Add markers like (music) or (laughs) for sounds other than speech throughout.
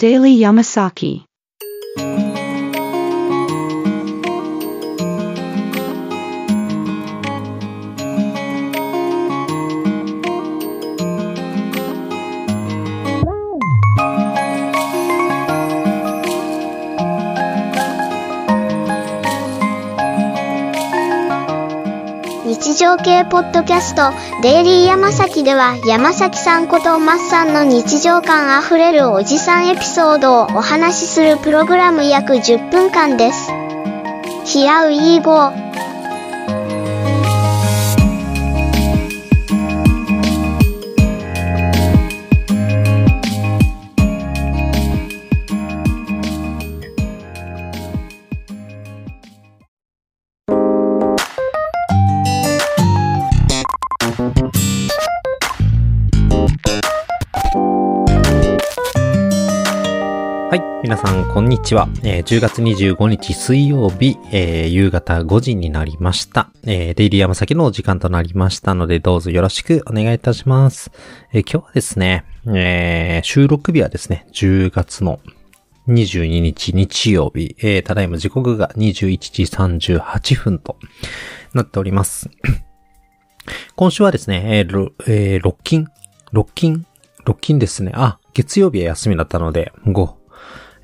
Daily Yamasaki. 系ポッドキャストデイリーヤマサキでは山崎さんことマッさんの日常感あふれるおじさんエピソードをお話しするプログラム約10分間です。ヒアウィーゴー。さん、こんにちは。えー10月25日水曜日、えー夕方5時になりました。えーデイリー山崎のお時間となりましたので、どうぞよろしくお願いいたします。えー今日はですね、えー収録日はですね、10月の22日日曜日、えーただいま時刻が21時38分となっております。(coughs) 今週はですね、えーえー、6勤 ?6 勤 ?6 勤ですね。あ、月曜日は休みだったので、5、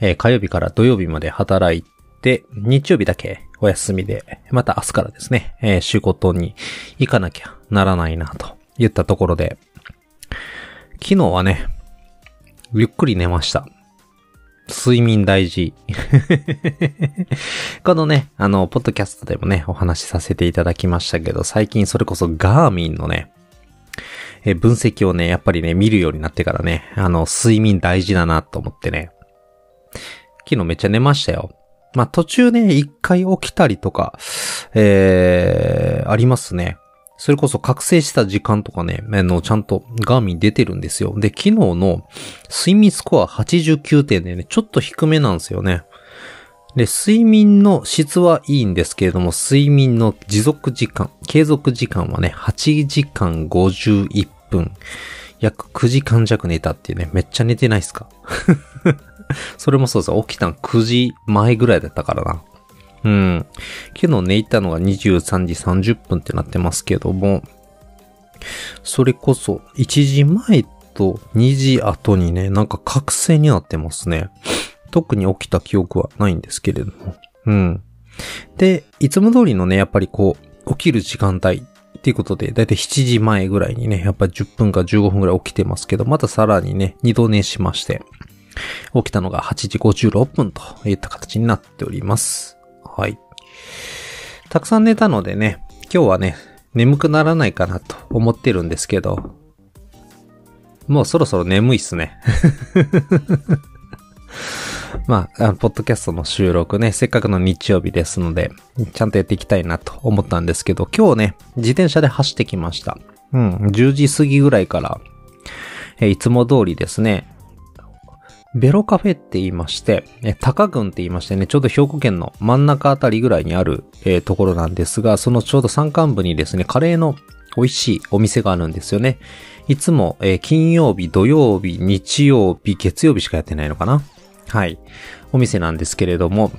えー火曜日から土曜日まで働いて、日曜日だけお休みで、また明日からですね、えー仕事に行かなきゃならないな、と言ったところで、昨日はね、ゆっくり寝ました。睡眠大事。(laughs) このね、あの、ポッドキャストでもね、お話しさせていただきましたけど、最近それこそガーミンのね、え分析をね、やっぱりね、見るようになってからね、あの、睡眠大事だなと思ってね、昨日めっちゃ寝ましたよ。まあ、途中ね、一回起きたりとか、えー、ありますね。それこそ覚醒した時間とかね、あの、ちゃんとガーミン出てるんですよ。で、昨日の睡眠スコア89点でね、ちょっと低めなんですよね。で、睡眠の質はいいんですけれども、睡眠の持続時間、継続時間はね、8時間51分。約9時間弱寝たっていうね、めっちゃ寝てないっすか？(laughs) それもそうです。起きたの9時前ぐらいだったからな。うん。昨日寝たのが23時30分ってなってますけども、それこそ1時前と2時後にね、なんか覚醒になってますね。特に起きた記憶はないんですけれども。うん。で、いつも通りのね、やっぱりこう、起きる時間帯っていうことで、だいたい7時前ぐらいにね、やっぱ10分か15分ぐらい起きてますけど、またさらにね、二度寝しまして、起きたのが8時56分といった形になっております。はい。たくさん寝たのでね、今日はね、眠くならないかなと思ってるんですけど、もうそろそろ眠いっすね。(laughs) まあ、ポッドキャストの収録ね、せっかくの日曜日ですので、ちゃんとやっていきたいなと思ったんですけど、今日ね、自転車で走ってきました。うん、10時過ぎぐらいから、えいつも通りですね、ベロカフェって言いまして、え高郡って言いましてね、ちょうど兵庫県の真ん中あたりぐらいにある、えーところなんですが、そのちょうど山間部にですね、カレーの美味しいお店があるんですよね。いつも、えー金曜日、土曜日、日曜日、月曜日しかやってないのかな？はい。お店なんですけれども、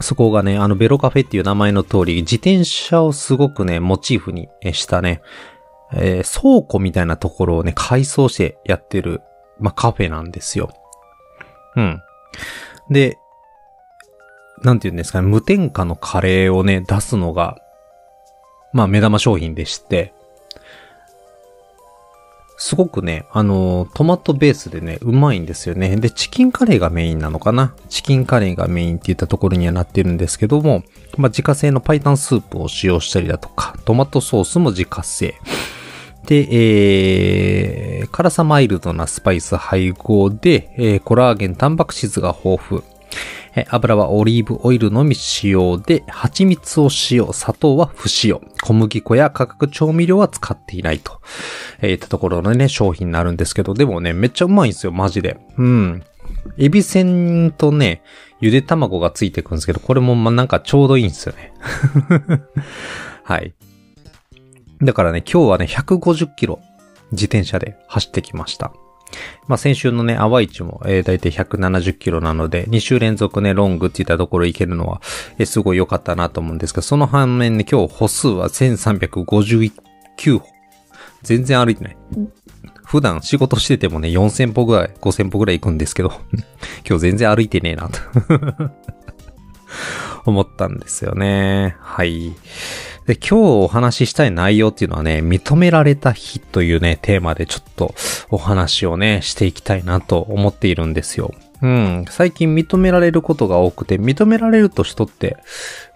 そこがね、あのベロカフェっていう名前の通り、自転車をすごくね、モチーフにしたね、えー倉庫みたいなところをね、改装してやってる、まあ、カフェなんですよ。うん。で、なんて言うんですかね、無添加のカレーをね、出すのが、まあ、目玉商品でして、すごくね、あのートマトベースでね、うまいんですよね。で、チキンカレーがメインなのかな？チキンカレーがメインって言ったところにはなってるんですけども、まあ、自家製のパイタンスープを使用したりだとか、トマトソースも自家製。で、えー、辛さマイルドなスパイス配合で、えーコラーゲン、タンパク質が豊富。えー油はオリーブオイルのみ使用で、蜂蜜を使用、砂糖は不使用。小麦粉や化学調味料は使っていないと。えー、ったところのね、商品になるんですけど、でもね、めっちゃうまいんですよ、マジで。うん。エビせんとね、ゆで卵がついてくるんですけど、これもま、なんかちょうどいいんですよね。(laughs) はい。だからね、今日はね、150キロ自転車で走ってきました。まあ、先週のね、淡市も、えー、だいたい170キロなので、2週連続ね、ロングって言ったところ行けるのは、えー、すごい良かったなと思うんですが、その反面ね、今日歩数は1359歩。全然歩いてない。普段仕事しててもね、4000歩ぐらい、5000歩ぐらい行くんですけど、(laughs) 今日全然歩いてねえなと (laughs) 思ったんですよね。はい。で、今日お話ししたい内容っていうのはね、認められた日というね、テーマでちょっとお話をね、していきたいなと思っているんですよ。うん。最近認められることが多くて、認められると人って、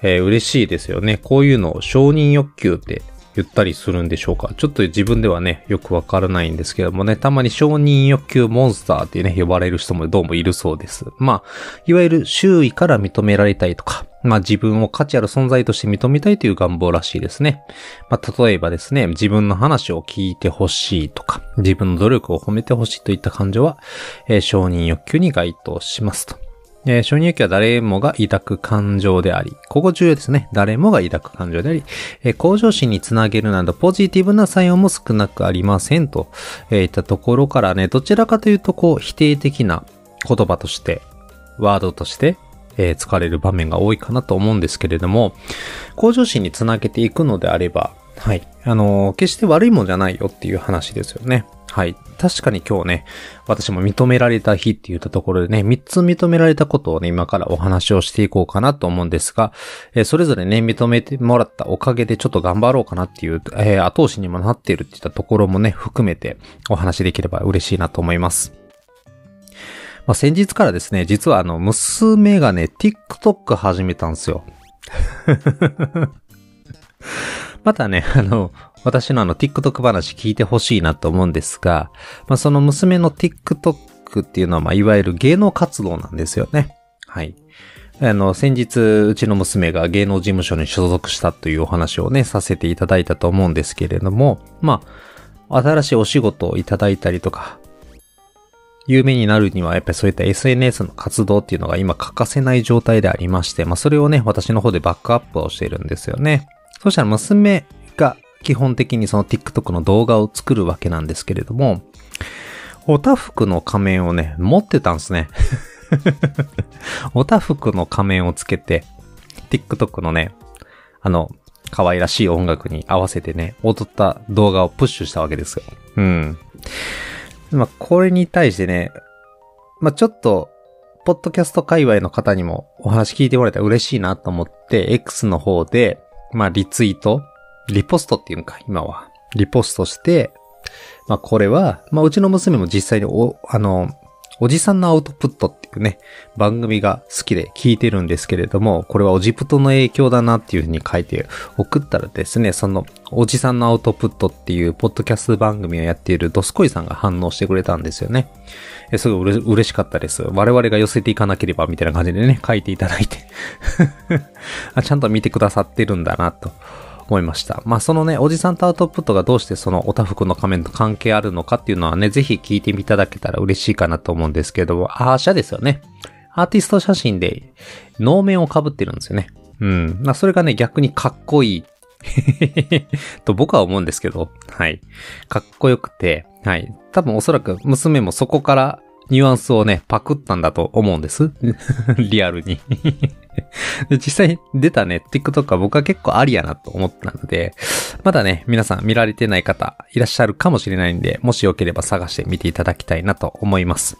えー、嬉しいですよね。こういうのを承認欲求って言ったりするんでしょうか。ちょっと自分ではね、よくわからないんですけどもね、たまに承認欲求モンスターってね、呼ばれる人もどうもいるそうです。まあ、いわゆる周囲から認められたいとか、まあ自分を価値ある存在として認めたいという願望らしいですね。まあ例えばですね、自分の話を聞いてほしいとか、自分の努力を褒めてほしいといった感情は、えー、承認欲求に該当しますと。えー、承認欲求は誰もが抱く感情であり、ここ重要ですね。誰もが抱く感情であり、えー、向上心につなげるなどポジティブな作用も少なくありませんと、えー、いったところからね、どちらかというとこう否定的な言葉として、ワードとしてえー、使われる場面が多いかなと思うんですけれども、向上心につなげていくのであれば、はい。あのー、決して悪いもんじゃないよっていう話ですよね。はい。確かに今日ね、私も認められた日って言ったところでね、3つ認められたことをね、今からお話をしていこうかなと思うんですが、えー、それぞれね、認めてもらったおかげでちょっと頑張ろうかなっていう、えー、後押しにもなっているって言ったところもね、含めてお話できれば嬉しいなと思います。まあ、先日からですね、実はあの、娘がね、TikTok 始めたんですよ。(laughs) またね、あの、私のあの TikTok 話聞いてほしいなと思うんですが、まあ、その娘の TikTok っていうのは、まあ、いわゆる芸能活動なんですよね。はい。あの、先日、うちの娘が芸能事務所に所属したというお話をね、させていただいたと思うんですけれども、まあ、新しいお仕事をいただいたりとか、有名になるにはやっぱりそういった SNS の活動っていうのが今欠かせない状態でありまして、まあそれをね、私の方でバックアップをしているんですよね。そしたら娘が基本的にその TikTok の動画を作るわけなんですけれども、おたふくの仮面をね、持ってたんですね。おたふくの仮面をつけて、TikTok のね、あの、可愛らしい音楽に合わせてね、踊った動画をプッシュしたわけですよ。うん。まあ、これに対してね、まあ、ちょっと、ポッドキャスト界隈の方にもお話聞いてもらえたら嬉しいなと思って、X の方で、まあ、リツイート、リポストっていうのか、今は。リポストして、まあ、これは、まあ、うちの娘も実際にお、あの、おじさんのアウトプットっていうね、番組が好きで聞いてるんですけれども、これはおじプトの影響だなっていうふうに書いて送ったらですね、そのおじさんのアウトプットっていうポッドキャスト番組をやっているドスコイさんが反応してくれたんですよね。えすごい嬉しかったです。我々が寄せていかなければみたいな感じでね、書いていただいて (laughs) あちゃんと見てくださってるんだなと。思いました。まあそのね、おじさんとアウトプットがどうしてそのおたふくの仮面と関係あるのかっていうのはね、ぜひ聞いていただけたら嬉しいかなと思うんですけども、アーシャですよね。アーティスト写真で能面を被ってるんですよね。うん。まあそれがね、逆にかっこいい (laughs) と僕は思うんですけど、はい。かっこよくて、はい。多分おそらく娘もそこからニュアンスをね、パクったんだと思うんです。(laughs) リアルに実際出たね、TikTok は僕は結構ありやなと思ったので、まだね、皆さん見られてない方いらっしゃるかもしれないんで、もしよければ探してみていただきたいなと思います。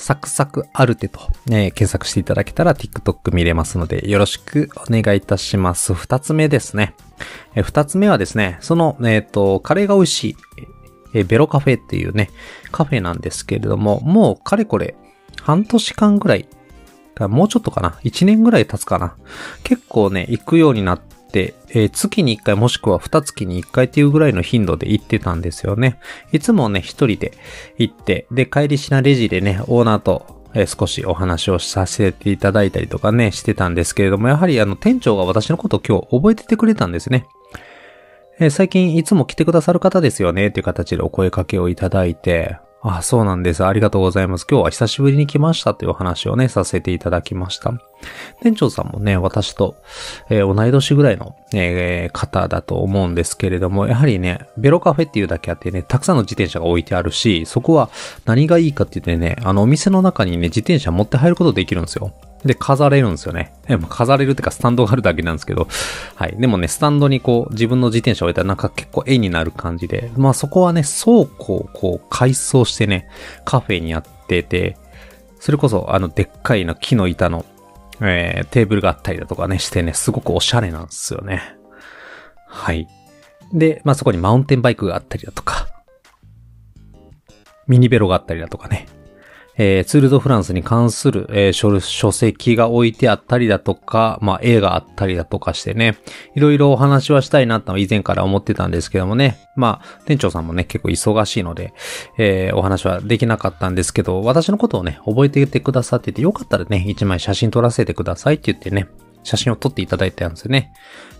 サクサクアルテと、ね、検索していただけたら TikTok 見れますので、よろしくお願いいたします。二つ目ですね。え二つ目はですね、その、えっ、ー、と、カレーが美味しい、えベロカフェっていうね、カフェなんですけれども、もうかれこれ半年間ぐらい、もうちょっとかな ?1 年ぐらい経つかな？結構ね、行くようになって、えー、月に1回もしくは2月に1回っていうぐらいの頻度で行ってたんですよね。いつもね、一人で行って、で、帰りしなレジでね、オーナーとえ少しお話をさせていただいたりとかね、してたんですけれども、やはりあの店長が私のことを今日覚えててくれたんですね。えー、最近いつも来てくださる方ですよねっていう形でお声かけをいただいて、あ、そうなんです。ありがとうございます。今日は久しぶりに来ましたというお話をね、させていただきました。店長さんもね、私と、えー、同い年ぐらいの、えー、方だと思うんですけれども、やはりね、ベロカフェっていうだけあってね、たくさんの自転車が置いてあるし、そこは何がいいかって言ってね、あのお店の中にね、自転車持って入ることできるんですよ。で、飾れるんですよね。え、飾れるってか、スタンドがあるだけなんですけど。はい。でもね、スタンドにこう、自分の自転車を置いたらなんか結構絵になる感じで。まあそこはね、倉庫をこう、改装してね、カフェにやってて、それこそ、あの、でっかいの木の板の、えー、テーブルがあったりだとかね、してね、すごくおしゃれなんですよね。はい。で、まあそこにマウンテンバイクがあったりだとか、ミニベロがあったりだとかね。えー、ツールドフランスに関する、えー、書書籍が置いてあったりだとか、まあ、絵があったりだとかしてね、いろいろお話はしたいなと以前から思ってたんですけどもね、まあ、店長さんもね、結構忙しいので、えー、お話はできなかったんですけど、私のことをね、覚えていてくださってて、よかったらね、一枚写真撮らせてくださいって言ってね、写真を撮っていただいたんですよね。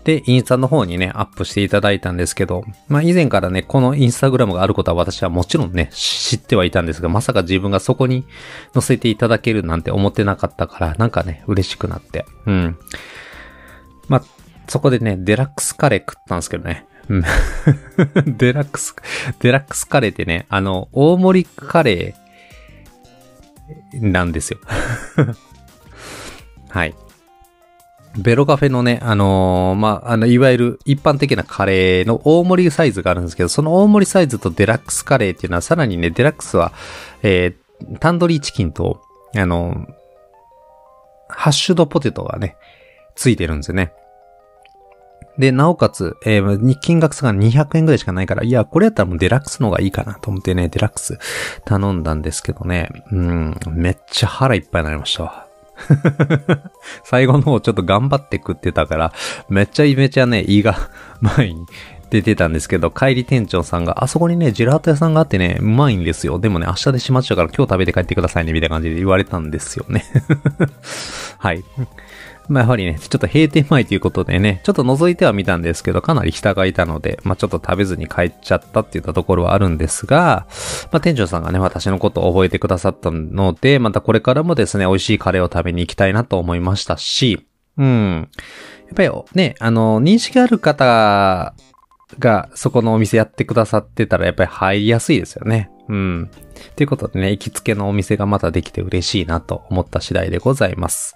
で、インスタの方にね、アップしていただいたんですけど、まあ以前からね、このインスタグラムがあることは私はもちろんね、知ってはいたんですが、まさか自分がそこに載せていただけるなんて思ってなかったから、なんかね、嬉しくなって。うん。まあ、そこでね、デラックスカレー食ったんですけどね。うん。(laughs) デラックス、デラックスカレーってね、あの、大盛りカレーなんですよ。(laughs) はい。ベロカフェのね、あのー、まあ、あの、いわゆる一般的なカレーの大盛りサイズがあるんですけど、その大盛りサイズとデラックスカレーっていうのはさらにね、デラックスは、えー、タンドリーチキンと、あのー、ハッシュドポテトがね、ついてるんですよね。で、なおかつ、えー、金額差が200円ぐらいしかないから、いや、これやったらもうデラックスの方がいいかなと思ってね、デラックス頼んだんですけどね、うん、めっちゃ腹いっぱいになりましたわ。(laughs) 最後の方ちょっと頑張って食ってたから、めっちゃめちゃね、胃が (laughs) 前に出てたんですけど、帰り店長さんが、あそこにね、ジェラート屋さんがあってね、うまいんですよ。でもね、明日で閉まっちゃうから今日食べて帰ってくださいね、みたいな感じで言われたんですよね。(laughs) はい。まあやはりね、ちょっと閉店前ということでね、ちょっと覗いてはみたんですけど、かなり人がいたので、まあちょっと食べずに帰っちゃったって言ったところはあるんですが、まあ店長さんがね、私のことを覚えてくださったので、またこれからもですね、美味しいカレーを食べに行きたいなと思いましたし、うん。やっぱりね、あの、認識ある方がそこのお店やってくださってたらやっぱり入りやすいですよね。うん。ということでね、行きつけのお店がまたできて嬉しいなと思った次第でございます。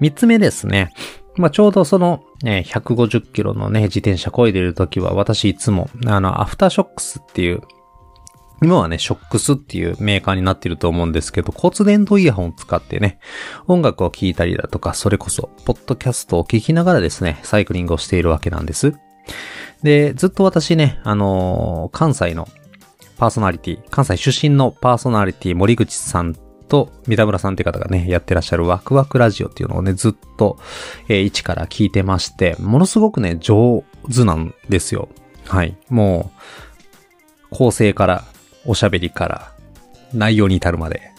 三つ目ですね。まあ、ちょうどその、ね、150キロのね、自転車漕いでる時は、私いつも、あの、アフターショックスっていう、今はね、ショックスっていうメーカーになってると思うんですけど、骨伝導イヤホンを使ってね、音楽を聴いたりだとか、それこそ、ポッドキャストを聞きながらですね、サイクリングをしているわけなんです。で、ずっと私ね、あのー、関西のパーソナリティ、関西出身のパーソナリティ森口さんと三田村さんって方がね、やってらっしゃるワクワクラジオっていうのをね、ずっと、えー、一から聞いてまして、ものすごくね、上手なんですよ。はい。もう、構成から、おしゃべりから、内容に至るまで、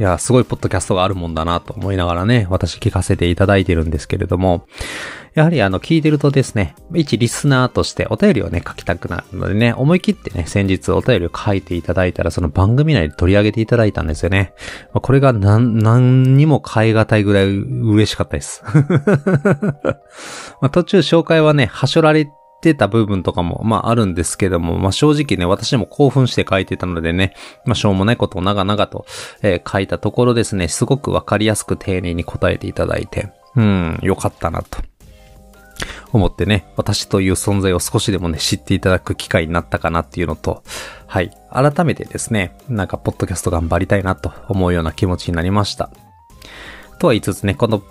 いや、すごいポッドキャストがあるもんだなと思いながらね、私聞かせていただいてるんですけれども、やはりあの、聞いてるとですね、一リスナーとしてお便りをね、書きたくなるのでね、思い切ってね、先日お便りを書いていただいたら、その番組内で取り上げていただいたんですよね。ま、これが何、何にも変え難いぐらい嬉しかったです。(laughs) まあ、途中紹介はね、はしょられってた部分とかも、まああるんですけども、まあ正直ね、私も興奮して書いてたのでね、まあしょうもないことを長々と、えー、書いたところですね、すごくわかりやすく丁寧に答えていただいて、うん、よかったなと。思ってね、私という存在を少しでもね、知っていただく機会になったかなっていうのと、はい。改めてですね、なんか、ポッドキャスト頑張りたいなと思うような気持ちになりました。とは言いつつね、この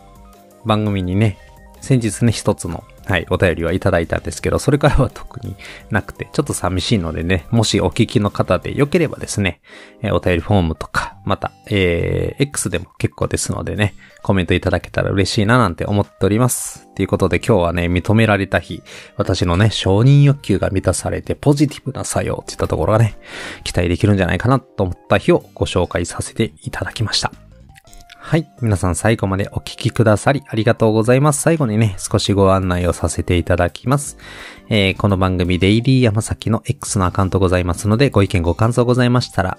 番組にね、先日ね、一つのはい、お便りはいただいたんですけど、それからは特になくて、ちょっと寂しいのでね、もしお聞きの方で良ければですね、えー、お便りフォームとか、また、えー、X でも結構ですのでね、コメントいただけたら嬉しいななんて思っております。ということで今日はね、認められた日、私のね、承認欲求が満たされてポジティブな作用っていったところがね、期待できるんじゃないかなと思った日をご紹介させていただきました。はい。皆さん最後までお聞きくださりありがとうございます。最後にね、少しご案内をさせていただきます。えー、この番組デイリー山崎の X のアカウントございますので、ご意見ご感想ございましたら、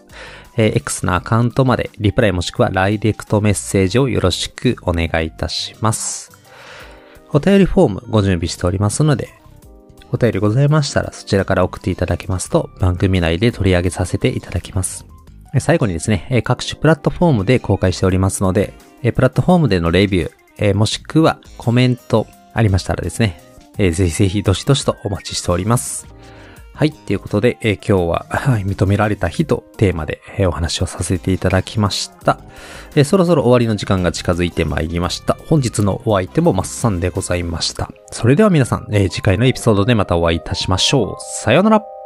えー、X のアカウントまでリプライもしくはダイレクトメッセージをよろしくお願いいたします。お便りフォームご準備しておりますので、お便りございましたらそちらから送っていただけますと番組内で取り上げさせていただきます。最後にですね、各種プラットフォームで公開しておりますので、プラットフォームでのレビュー、もしくはコメントありましたらですね、ぜひぜひどしどしとお待ちしております。はい。ということで、今日は認められた日とテーマでお話をさせていただきました。そろそろ終わりの時間が近づいてまいりました。本日のお相手もマッサンでございました。それでは皆さん、次回のエピソードでまたお会いいたしましょう。さようなら。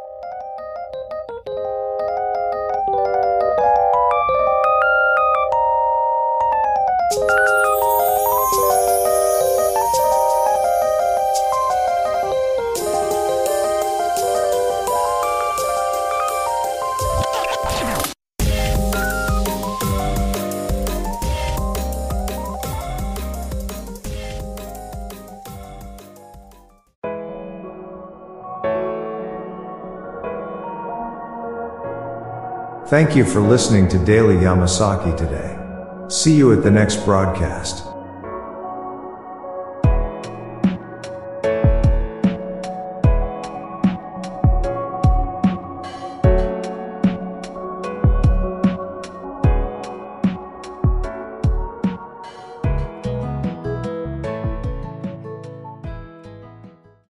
Thank you for listening to Daily Yamasaki today. See you at the next broadcast.